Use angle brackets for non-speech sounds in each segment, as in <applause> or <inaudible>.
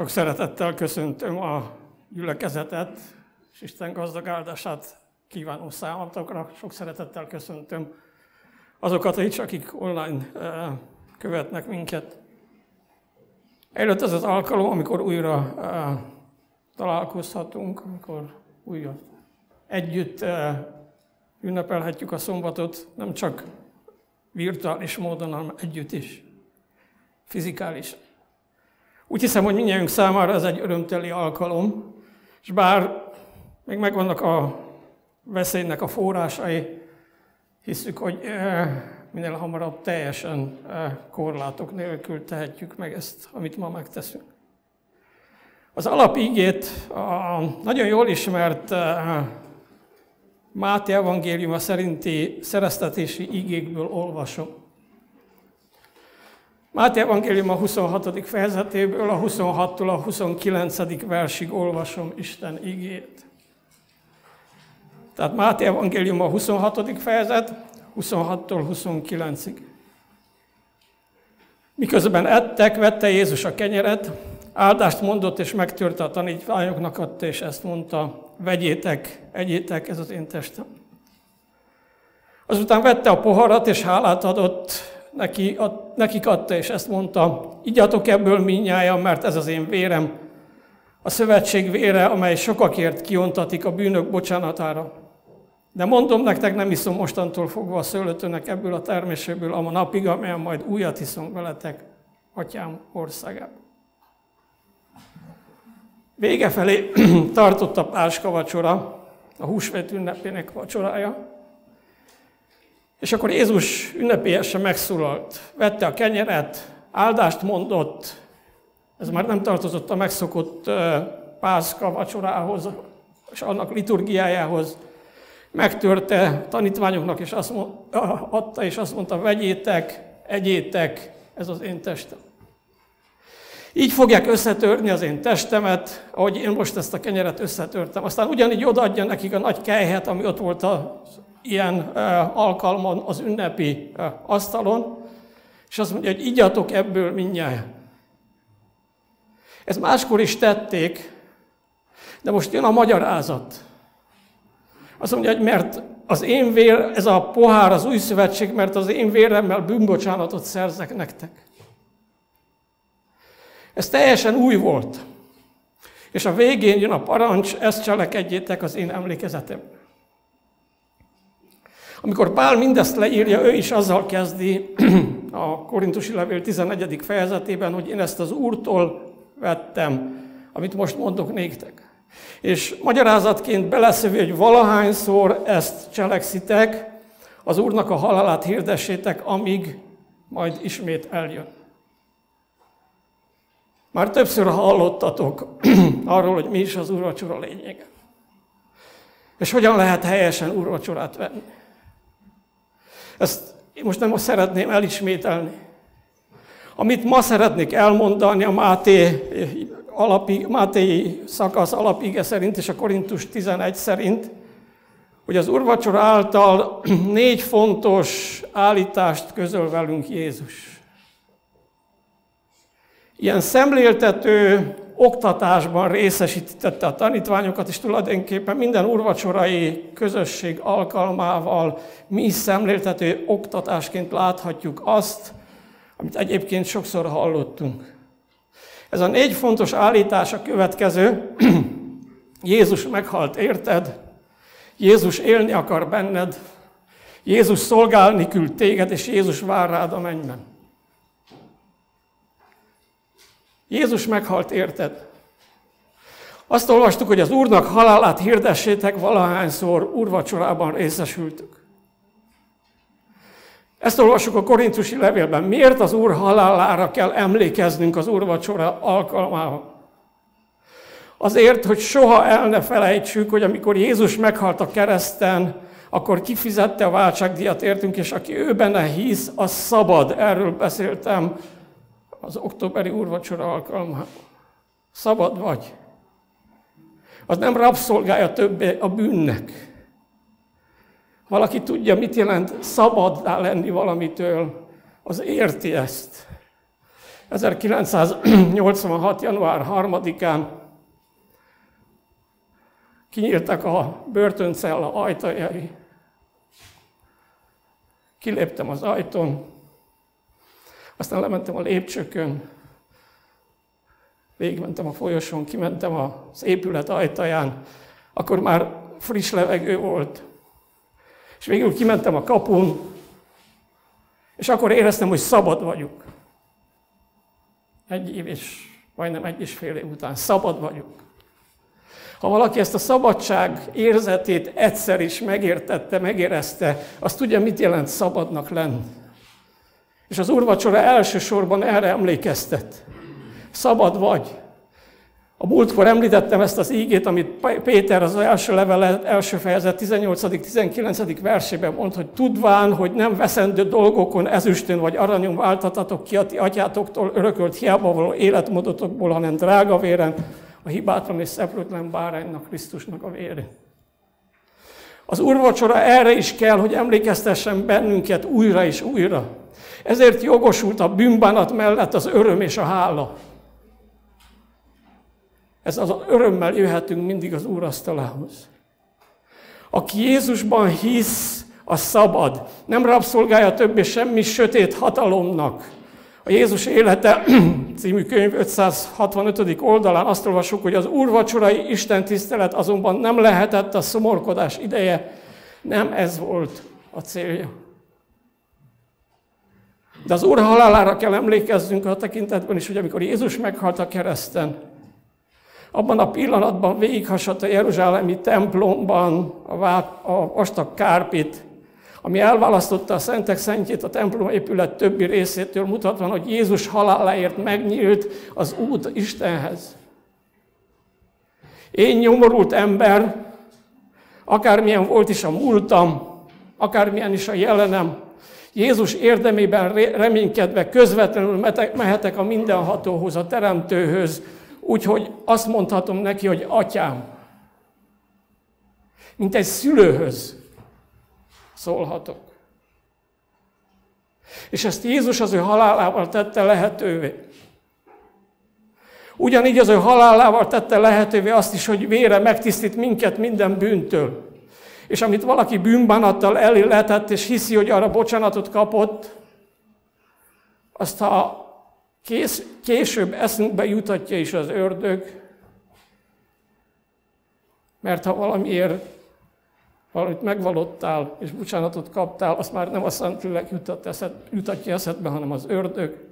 Sok szeretettel köszöntöm a gyülekezetet, és Isten gazdag áldását kívánom számotokra. Sok szeretettel köszöntöm azokat is, akik online eh, követnek minket. Eljött ez az alkalom, amikor újra eh, találkozhatunk, amikor újra együtt eh, ünnepelhetjük a szombatot, nem csak virtuális módon, hanem együtt is, fizikális. Úgy hiszem, hogy mindjárt számára ez egy örömteli alkalom, és bár még megvannak a veszélynek a forrásai, hiszük, hogy minél hamarabb teljesen korlátok nélkül tehetjük meg ezt, amit ma megteszünk. Az alapígét a nagyon jól ismert Máté evangéliuma szerinti szereztetési igékből olvasom. Máté evangélium a 26. fejezetéből, a 26-tól a 29. versig olvasom Isten igét. Tehát Máté evangélium a 26. fejezet, 26-tól 29-ig. Miközben ettek, vette Jézus a kenyeret, áldást mondott és megtörte a tanítványoknak adta, és ezt mondta, vegyétek, egyétek, ez az én testem. Azután vette a poharat, és hálát adott, neki, ad, nekik adta, és ezt mondta, igyatok ebből minnyáján, mert ez az én vérem, a szövetség vére, amely sokakért kiontatik a bűnök bocsánatára. De mondom nektek, nem iszom mostantól fogva a szőlőtőnek ebből a terméséből, a napig, amelyen majd újat iszom veletek, atyám országában. Vége felé <clears throat> tartott a Páska vacsora, a húsvét ünnepének vacsorája, és akkor Jézus ünnepélyesen megszólalt, vette a kenyeret, áldást mondott, ez már nem tartozott a megszokott Pászka vacsorához, és annak liturgiájához, megtörte tanítványoknak, és azt mondta, adta, és azt mondta, vegyétek, egyétek, ez az én testem. Így fogják összetörni az én testemet, ahogy én most ezt a kenyeret összetörtem. Aztán ugyanígy odaadja nekik a nagy kejhet, ami ott volt az ilyen alkalmon, az ünnepi asztalon, és azt mondja, hogy igyatok ebből mindjárt. Ez máskor is tették, de most jön a magyarázat. Azt mondja, hogy mert az én vér, ez a pohár az új szövetség, mert az én véremmel bűnbocsánatot szerzek nektek. Ez teljesen új volt. És a végén jön a parancs, ezt cselekedjétek az én emlékezetem. Amikor Pál mindezt leírja, ő is azzal kezdi <clears throat> a Korintusi Levél 11. fejezetében, hogy én ezt az Úrtól vettem, amit most mondok néktek. És magyarázatként beleszövi, hogy valahányszor ezt cselekszitek, az Úrnak a halálát hirdessétek, amíg majd ismét eljön. Már többször hallottatok <clears throat> arról, hogy mi is az úrvacsora lényege. És hogyan lehet helyesen úrvacsorát venni. Ezt most nem szeretném elismételni. Amit ma szeretnék elmondani a Máté, alapi, Máté szakasz alapige szerint és a Korintus 11 szerint, hogy az urvacsora által <clears throat> négy fontos állítást közöl velünk Jézus ilyen szemléltető oktatásban részesítette a tanítványokat, és tulajdonképpen minden urvacsorai közösség alkalmával mi is szemléltető oktatásként láthatjuk azt, amit egyébként sokszor hallottunk. Ez a négy fontos állítás a következő. <clears throat> Jézus meghalt, érted? Jézus élni akar benned, Jézus szolgálni küld téged, és Jézus vár rád a mennyben. Jézus meghalt, érted? Azt olvastuk, hogy az Úrnak halálát hirdessétek, valahányszor úrvacsorában részesültük. Ezt olvassuk a korintusi levélben. Miért az Úr halálára kell emlékeznünk az úrvacsora alkalmával? Azért, hogy soha el ne felejtsük, hogy amikor Jézus meghalt a kereszten, akkor kifizette a váltságdíjat értünk, és aki ő benne hisz, az szabad. Erről beszéltem az októberi úrvacsora alkalmával. Szabad vagy. Az nem rabszolgája többé a bűnnek. Valaki tudja, mit jelent szabaddá lenni valamitől, az érti ezt. 1986. január 3-án kinyíltak a börtöncella ajtajai. Kiléptem az ajtón, aztán lementem a lépcsőkön, végigmentem a folyosón, kimentem az épület ajtaján, akkor már friss levegő volt. És végül kimentem a kapun, és akkor éreztem, hogy szabad vagyok. Egy év és majdnem egy és fél év után szabad vagyok. Ha valaki ezt a szabadság érzetét egyszer is megértette, megérezte, azt tudja, mit jelent szabadnak lenni. És az úrvacsora elsősorban erre emlékeztet. Szabad vagy. A múltkor említettem ezt az ígét, amit Péter az első levele, első fejezet 18.-19. versében mond, hogy tudván, hogy nem veszendő dolgokon, ezüstön vagy aranyon váltatatok ki a ti atyátoktól örökölt hiába való életmódotokból, hanem drága véren, a hibátlan és szeplőtlen báránynak, Krisztusnak a vérén. Az úrvacsora erre is kell, hogy emlékeztessen bennünket újra és újra. Ezért jogosult a bűnbánat mellett az öröm és a hála. Ez az örömmel jöhetünk mindig az Úr asztalához. Aki Jézusban hisz, a szabad. Nem rabszolgálja többé semmi sötét hatalomnak. A Jézus élete <clears throat> című könyv 565. oldalán azt olvasjuk, hogy az úrvacsorai Isten tisztelet azonban nem lehetett a szomorkodás ideje. Nem ez volt a célja. De az Úr halálára kell emlékezzünk a tekintetben is, hogy amikor Jézus meghalt a kereszten, abban a pillanatban végighasadt a Jeruzsálemi templomban a, vá- a vastag kárpit, ami elválasztotta a szentek szentjét a templom épület többi részétől, mutatva, hogy Jézus haláláért megnyílt az út Istenhez. Én nyomorult ember, akármilyen volt is a múltam, akármilyen is a jelenem, Jézus érdemében reménykedve közvetlenül mehetek a mindenhatóhoz, a teremtőhöz, úgyhogy azt mondhatom neki, hogy atyám, mint egy szülőhöz szólhatok. És ezt Jézus az ő halálával tette lehetővé. Ugyanígy az ő halálával tette lehetővé azt is, hogy vére megtisztít minket minden bűntől. És amit valaki bűnbánattal elilletett, és hiszi, hogy arra bocsánatot kapott, azt ha kész, később eszünkbe jutatja is az ördög, mert ha valamiért valamit megvalottál, és bocsánatot kaptál, azt már nem a Szentlélek jutatja eszedbe, hanem az ördög.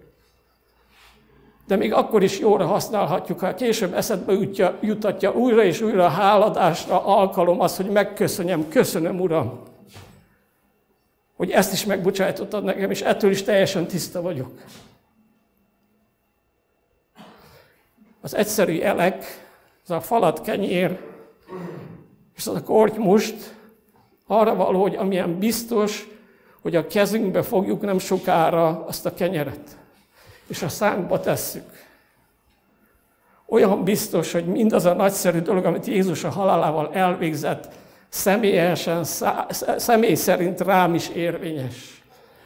De még akkor is jóra használhatjuk, ha később eszedbe jutja, jutatja újra és újra a háladásra alkalom az, hogy megköszönjem, köszönöm Uram, hogy ezt is megbocsájtottad nekem, és ettől is teljesen tiszta vagyok. Az egyszerű elek, az a falat kenyér, és az a kortymust arra való, hogy amilyen biztos, hogy a kezünkbe fogjuk nem sokára azt a kenyeret és a szánkba tesszük. Olyan biztos, hogy mindaz a nagyszerű dolog, amit Jézus a halálával elvégzett, személyesen, személy szerint rám is érvényes.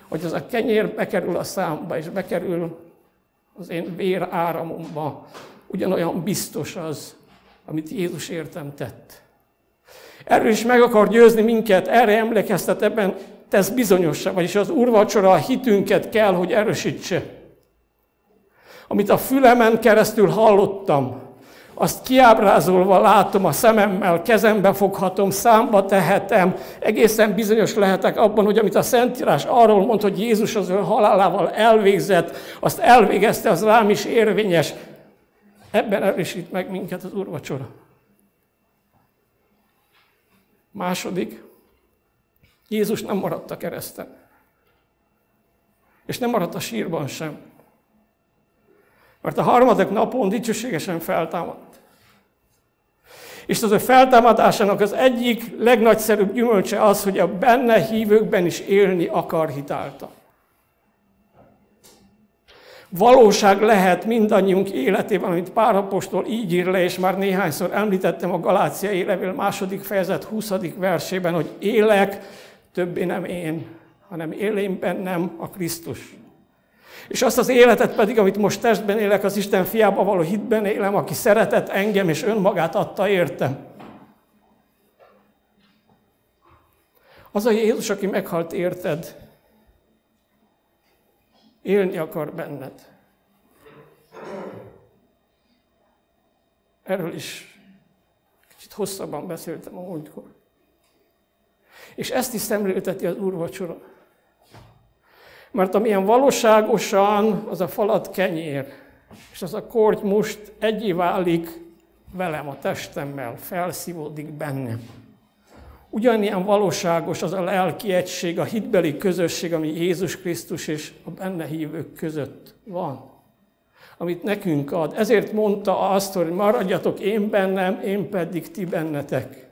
Hogy az a kenyér bekerül a számba, és bekerül az én vér áramomba, ugyanolyan biztos az, amit Jézus értem tett. Erről is meg akar győzni minket, erre emlékeztet ebben tesz bizonyosra, vagyis az úrvacsora a hitünket kell, hogy erősítse amit a fülemen keresztül hallottam, azt kiábrázolva látom a szememmel, kezembe foghatom, számba tehetem, egészen bizonyos lehetek abban, hogy amit a Szentírás arról mond, hogy Jézus az ő halálával elvégzett, azt elvégezte, az rám is érvényes. Ebben erősít meg minket az úrvacsora. Második, Jézus nem maradt a kereszten. És nem maradt a sírban sem. Mert a harmadik napon dicsőségesen feltámadt. És az ő feltámadásának az egyik legnagyszerűbb gyümölcse az, hogy a benne hívőkben is élni akar hitálta. Valóság lehet mindannyiunk életében, amit Párapostól így ír le, és már néhányszor említettem a Galáciai levél második fejezet 20. versében, hogy élek, többé nem én, hanem élén bennem a Krisztus. És azt az életet pedig, amit most testben élek, az Isten fiába való hitben élem, aki szeretett engem és önmagát adta értem. Az a Jézus, aki meghalt érted, élni akar benned. Erről is kicsit hosszabban beszéltem a múltkor. És ezt is szemlélteti az úrvacsora. Mert amilyen valóságosan az a falat kenyér, és az a korty most egyé válik velem, a testemmel, felszívódik bennem. Ugyanilyen valóságos az a lelki egység, a hitbeli közösség, ami Jézus Krisztus és a benne hívők között van. Amit nekünk ad. Ezért mondta azt, hogy maradjatok én bennem, én pedig ti bennetek.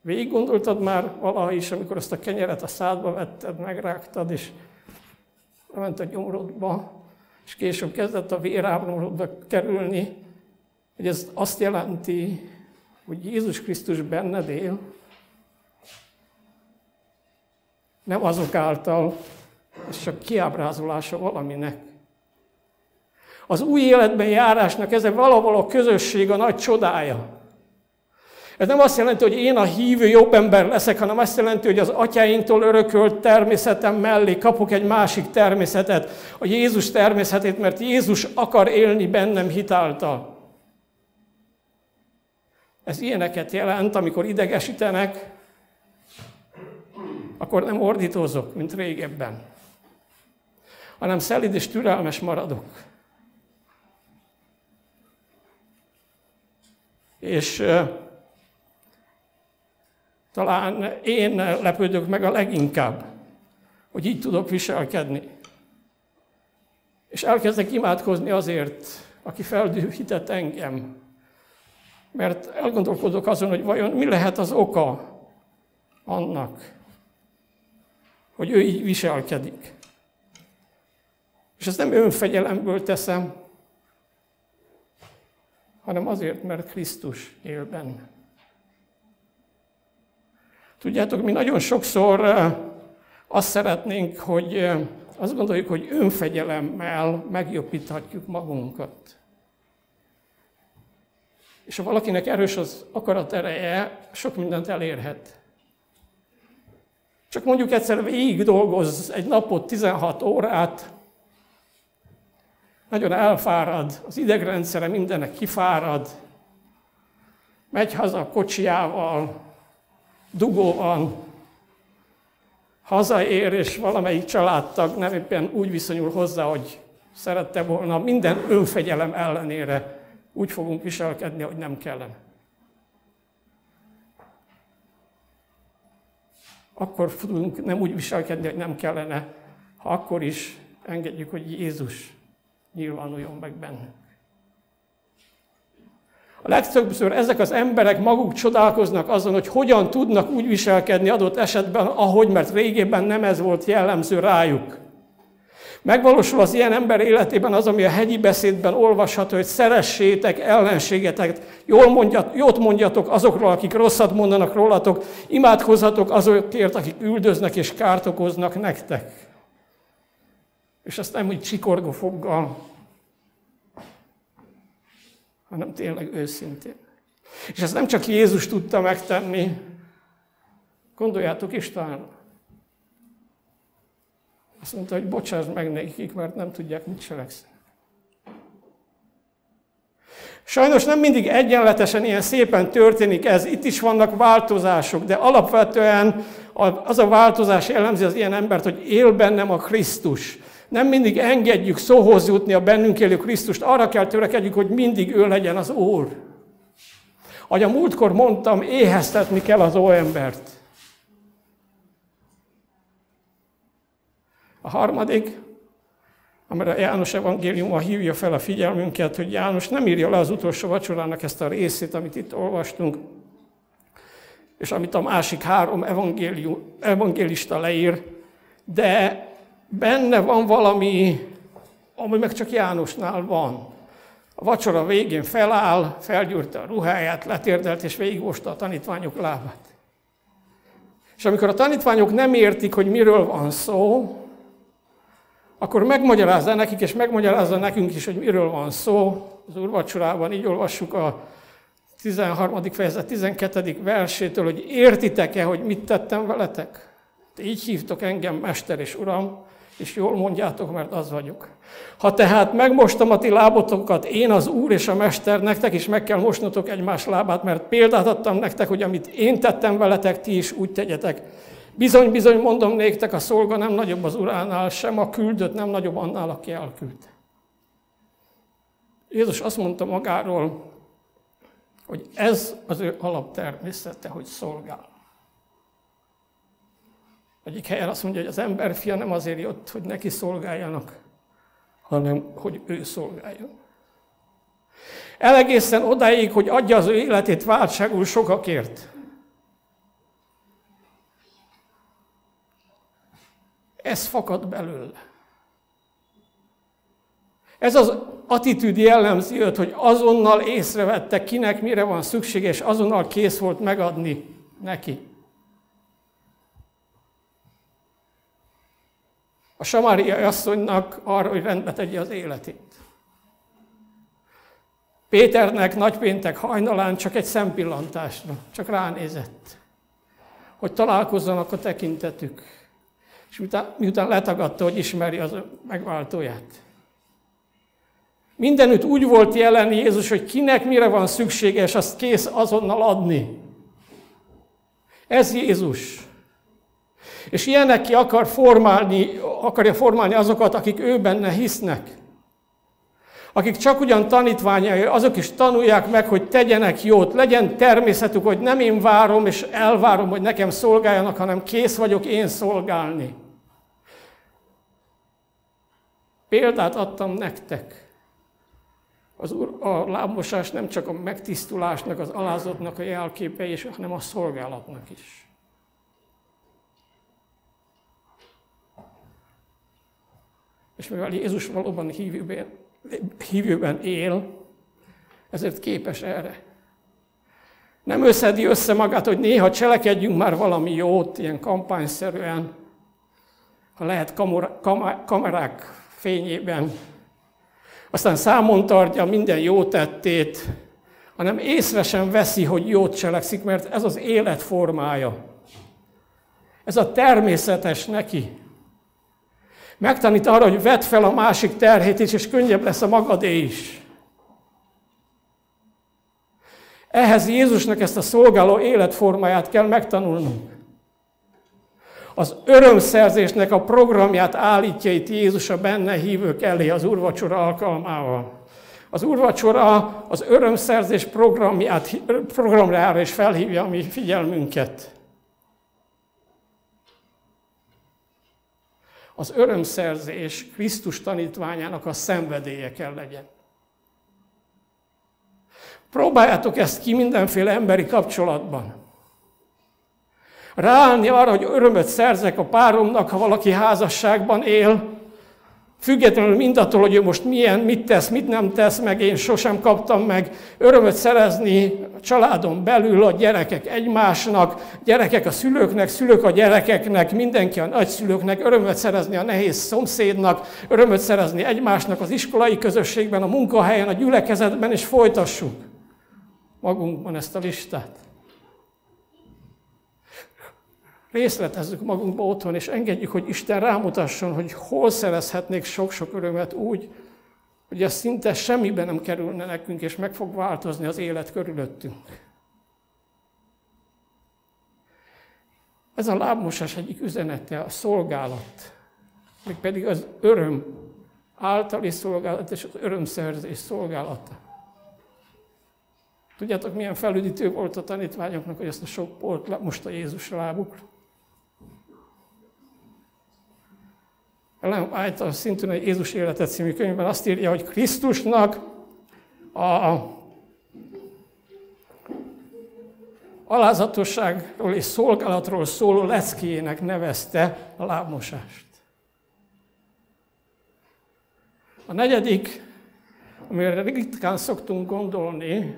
Végig gondoltad már valaha is, amikor azt a kenyeret a szádba vetted, megrágtad, és ment a gyomrodba, és később kezdett a véráramlódba kerülni, hogy ez azt jelenti, hogy Jézus Krisztus benned él, nem azok által, ez csak kiábrázolása valaminek. Az új életben járásnak ez valahol a közösség a nagy csodája. Ez nem azt jelenti, hogy én a hívő jobb ember leszek, hanem azt jelenti, hogy az atyáinktól örökölt természetem mellé kapok egy másik természetet, a Jézus természetét, mert Jézus akar élni bennem hitáltal. Ez ilyeneket jelent, amikor idegesítenek, akkor nem ordítozok, mint régebben, hanem szelid és türelmes maradok. És talán én lepődök meg a leginkább, hogy így tudok viselkedni. És elkezdek imádkozni azért, aki feldühített engem. Mert elgondolkodok azon, hogy vajon mi lehet az oka annak, hogy ő így viselkedik. És ezt nem önfegyelemből teszem, hanem azért, mert Krisztus él benne. Tudjátok, mi nagyon sokszor azt szeretnénk, hogy azt gondoljuk, hogy önfegyelemmel megjobbíthatjuk magunkat. És ha valakinek erős az akarat ereje, sok mindent elérhet. Csak mondjuk egyszer végig dolgoz egy napot, 16 órát, nagyon elfárad, az idegrendszere mindenek kifárad, megy haza a kocsiával, dugó van, hazaér, és valamelyik családtag nem éppen úgy viszonyul hozzá, hogy szerette volna, minden önfegyelem ellenére úgy fogunk viselkedni, hogy nem kellene. Akkor fogunk nem úgy viselkedni, hogy nem kellene, ha akkor is engedjük, hogy Jézus nyilvánuljon meg bennünk. A legtöbbször ezek az emberek maguk csodálkoznak azon, hogy hogyan tudnak úgy viselkedni adott esetben, ahogy, mert régében nem ez volt jellemző rájuk. Megvalósul az ilyen ember életében az, ami a hegyi beszédben olvasható, hogy szeressétek ellenségeteket, jól mondjat, jót mondjatok azokról, akik rosszat mondanak rólatok, imádkozzatok azokért, akik üldöznek és kárt okoznak nektek. És ezt nem úgy csikorgó foggal, hanem tényleg őszintén. És ezt nem csak Jézus tudta megtenni, gondoljátok Isten. Azt mondta, hogy bocsáss meg nekik, mert nem tudják, mit cselekszenek. Sajnos nem mindig egyenletesen ilyen szépen történik ez, itt is vannak változások, de alapvetően az a változás jellemzi az ilyen embert, hogy él bennem a Krisztus. Nem mindig engedjük szóhoz jutni a bennünk élő Krisztust, arra kell törekedjük, hogy mindig ő legyen az Úr. Ahogy a múltkor mondtam, éheztetni kell az óembert. A harmadik, amire János evangéliuma hívja fel a figyelmünket, hogy János nem írja le az utolsó vacsorának ezt a részét, amit itt olvastunk, és amit a másik három evangélista leír, de benne van valami, ami meg csak Jánosnál van. A vacsora végén feláll, felgyúrta a ruháját, letérdelt és végigvosta a tanítványok lábát. És amikor a tanítványok nem értik, hogy miről van szó, akkor megmagyarázza nekik, és megmagyarázza nekünk is, hogy miről van szó. Az úrvacsorában így olvassuk a 13. fejezet 12. versétől, hogy értitek-e, hogy mit tettem veletek? Így hívtok engem Mester és Uram, és jól mondjátok, mert az vagyok. Ha tehát megmostam a ti lábotokat, én az Úr és a Mester, nektek is meg kell mosnotok egymás lábát, mert példát adtam nektek, hogy amit én tettem veletek, ti is úgy tegyetek. Bizony, bizony mondom néktek, a szolga nem nagyobb az uránál, sem a küldött nem nagyobb annál, aki elküldte. Jézus azt mondta magáról, hogy ez az ő alaptermészete, hogy szolgál. Egyik helyen azt mondja, hogy az ember fia nem azért jött, hogy neki szolgáljanak, hanem hogy ő szolgáljon. Elegészen odáig, hogy adja az ő életét váltságul sokakért. Ez fakad belőle. Ez az attitűd jellemzi őt, hogy azonnal észrevette, kinek mire van szüksége, és azonnal kész volt megadni neki. A samáriai asszonynak arra, hogy rendbe tegye az életét. Péternek nagypéntek hajnalán csak egy szempillantásra, csak ránézett, hogy találkozzanak a tekintetük, és miután, letagadta, hogy ismeri az megváltóját. Mindenütt úgy volt jelen Jézus, hogy kinek mire van szüksége, és azt kész azonnal adni. Ez Jézus. És ilyenek ki akar formálni, akarja formálni azokat, akik ő benne hisznek. Akik csak ugyan tanítványai, azok is tanulják meg, hogy tegyenek jót, legyen természetük, hogy nem én várom és elvárom, hogy nekem szolgáljanak, hanem kész vagyok én szolgálni. Példát adtam nektek. Az úr, a lábmosás nem csak a megtisztulásnak, az alázatnak a jelképe, hanem a szolgálatnak is. És mivel Jézus valóban hívőben, hívőben él, ezért képes erre. Nem összedi össze magát, hogy néha cselekedjünk már valami jót, ilyen kampányszerűen, ha lehet kamerák fényében, aztán számon tartja minden jó tettét, hanem észre sem veszi, hogy jót cselekszik, mert ez az élet formája. Ez a természetes neki. Megtanít arra, hogy vedd fel a másik terhét is, és könnyebb lesz a magadé is. Ehhez Jézusnak ezt a szolgáló életformáját kell megtanulnunk. Az örömszerzésnek a programját állítja itt Jézus a benne hívők elé az úrvacsora alkalmával. Az úrvacsora az örömszerzés programját, programjára is felhívja a mi figyelmünket. Az örömszerzés Krisztus tanítványának a szenvedélye kell legyen. Próbáljátok ezt ki mindenféle emberi kapcsolatban ráállni arra, hogy örömöt szerzek a páromnak, ha valaki házasságban él, függetlenül mindattól, hogy ő most milyen, mit tesz, mit nem tesz, meg én sosem kaptam meg örömöt szerezni a családon belül a gyerekek egymásnak, gyerekek a szülőknek, szülők a gyerekeknek, mindenki a nagyszülőknek, örömöt szerezni a nehéz szomszédnak, örömöt szerezni egymásnak az iskolai közösségben, a munkahelyen, a gyülekezetben, és folytassuk magunkban ezt a listát részletezzük magunkba otthon, és engedjük, hogy Isten rámutasson, hogy hol szerezhetnék sok-sok örömet úgy, hogy ez szinte semmiben nem kerülne nekünk, és meg fog változni az élet körülöttünk. Ez a lábmosás egyik üzenete, a szolgálat, még pedig az öröm általi szolgálat és az örömszerzés szolgálata. Tudjátok, milyen felüdítő volt a tanítványoknak, hogy ezt a sok port most a Jézus lábukra? Ellen White szintén egy Jézus életet című könyvben azt írja, hogy Krisztusnak a alázatosságról és szolgálatról szóló leckéjének nevezte a lábmosást. A negyedik, amire ritkán szoktunk gondolni,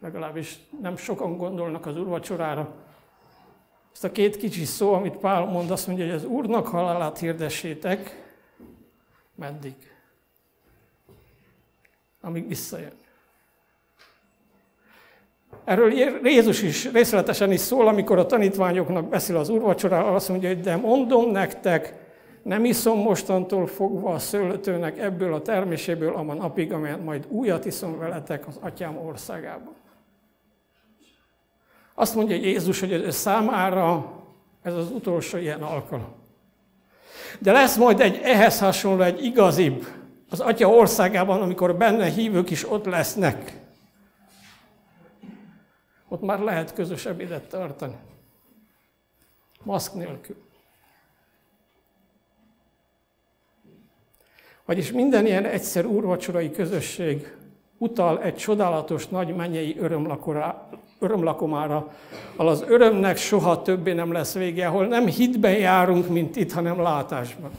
legalábbis nem sokan gondolnak az urvacsorára, ezt a két kicsi szó, amit Pál mond, azt mondja, hogy az Úrnak halálát hirdessétek, Meddig? Amíg visszajön. Erről Jézus is részletesen is szól, amikor a tanítványoknak beszél az úrvacsoráról, azt mondja, hogy de mondom nektek, nem iszom mostantól fogva a szőlőtőnek ebből a terméséből a napig, amelyet majd újat iszom veletek az atyám országában. Azt mondja Jézus, hogy ő számára ez az utolsó ilyen alkalom. De lesz majd egy ehhez hasonló, egy igazibb, az Atya országában, amikor benne hívők is ott lesznek. Ott már lehet közös ebédet tartani. Maszk nélkül. Vagyis minden ilyen egyszer úrvacsorai közösség utal egy csodálatos nagy mennyei örömlakomára, ahol az örömnek soha többé nem lesz vége, ahol nem hitben járunk, mint itt, hanem látásban.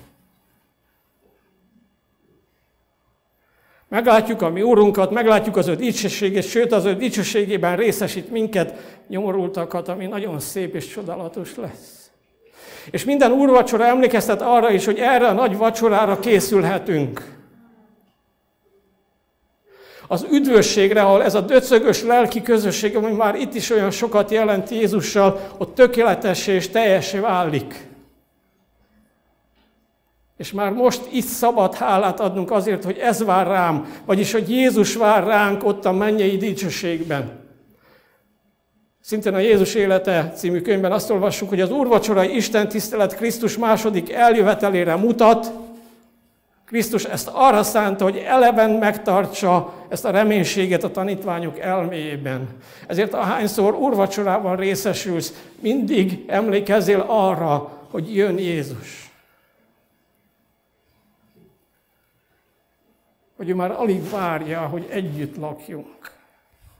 Meglátjuk a mi Úrunkat, meglátjuk az ő dicsőségét, sőt az ő dicsőségében részesít minket, nyomorultakat, ami nagyon szép és csodálatos lesz. És minden úrvacsora emlékeztet arra is, hogy erre a nagy vacsorára készülhetünk. Az üdvösségre, ahol ez a döcögös lelki közösség, ami már itt is olyan sokat jelent Jézussal, ott tökéletessé és teljesé válik. És már most itt szabad hálát adnunk azért, hogy ez vár rám, vagyis hogy Jézus vár ránk ott a mennyei dicsőségben. Szintén a Jézus élete című könyvben azt olvassuk, hogy az úrvacsorai Isten tisztelet Krisztus második eljövetelére mutat. Krisztus ezt arra szánta, hogy eleven megtartsa ezt a reménységet a tanítványok elméjében. Ezért ahányszor úrvacsorában részesülsz, mindig emlékezzél arra, hogy jön Jézus. hogy ő már alig várja, hogy együtt lakjunk,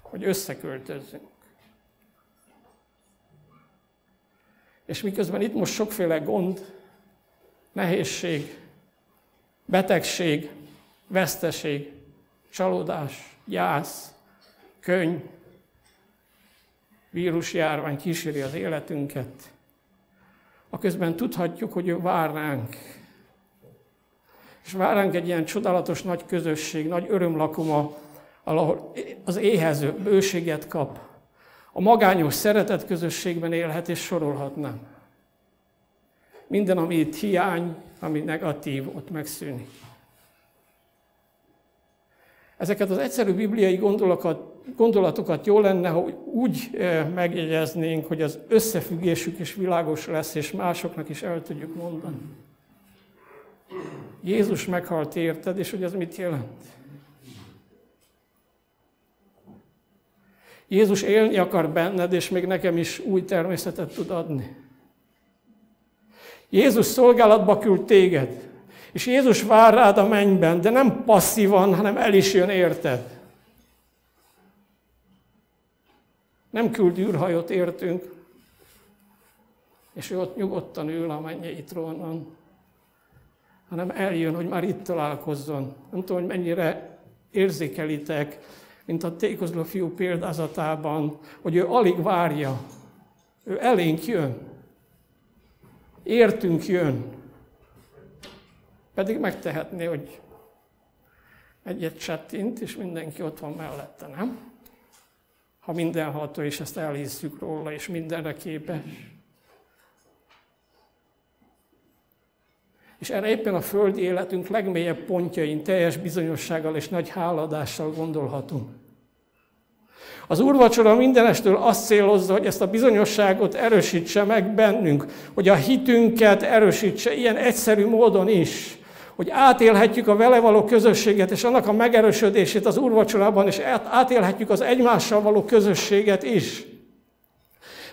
hogy összeköltözzünk. És miközben itt most sokféle gond, nehézség, betegség, veszteség, csalódás, gyász, könyv, vírusjárvány kíséri az életünket, a közben tudhatjuk, hogy ő vár ránk, és vár ránk egy ilyen csodálatos nagy közösség, nagy örömlakoma, ahol az éhező bőséget kap. A magányos szeretet közösségben élhet, és sorolhatnám. Minden, ami itt hiány, ami negatív, ott megszűnik. Ezeket az egyszerű bibliai gondolatokat, gondolatokat jó lenne, hogy úgy eh, megjegyeznénk, hogy az összefüggésük is világos lesz, és másoknak is el tudjuk mondani. Jézus meghalt érted, és hogy ez mit jelent? Jézus élni akar benned, és még nekem is új természetet tud adni. Jézus szolgálatba küld téged, és Jézus vár rád a mennyben, de nem passzívan, hanem el is jön érted. Nem küld űrhajót értünk, és ő ott nyugodtan ül a mennyei trónon, hanem eljön, hogy már itt találkozzon. Nem tudom, hogy mennyire érzékelitek, mint a tékozló fiú példázatában, hogy ő alig várja. Ő elénk jön. Értünk jön. Pedig megtehetné, hogy egyet csettint, és mindenki ott van mellette, nem? Ha mindenható, és ezt elhisszük róla, és mindenre képes. És erre éppen a földi életünk legmélyebb pontjain teljes bizonyossággal és nagy háladással gondolhatunk. Az úrvacsora mindenestől azt célozza, hogy ezt a bizonyosságot erősítse meg bennünk, hogy a hitünket erősítse ilyen egyszerű módon is, hogy átélhetjük a vele való közösséget, és annak a megerősödését az úrvacsorában, és átélhetjük az egymással való közösséget is.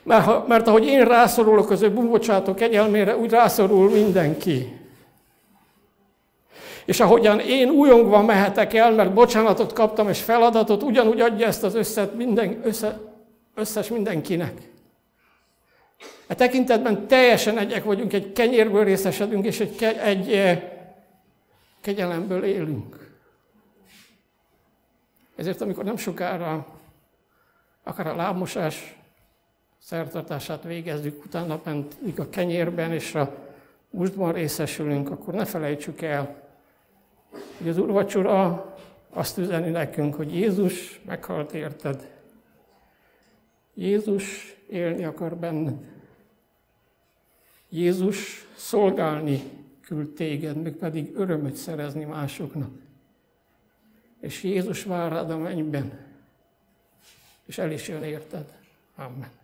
Mert, mert ahogy én rászorulok az ő bűnbocsátó kegyelmére, úgy rászorul mindenki. És ahogyan én újongva mehetek el, mert bocsánatot kaptam és feladatot, ugyanúgy adja ezt az összet minden, össze, összes mindenkinek. E tekintetben teljesen egyek vagyunk, egy kenyérből részesedünk, és egy, egy eh, kegyelemből élünk. Ezért, amikor nem sokára akár a lábmosás szertartását végezzük, utána pedig a kenyérben és a mustban részesülünk, akkor ne felejtsük el, hogy az úrvacsora azt üzeni nekünk, hogy Jézus meghalt érted. Jézus élni akar benned. Jézus szolgálni küld téged, meg pedig örömöt szerezni másoknak. És Jézus vár rád a mennyben, és el is jön érted. Amen.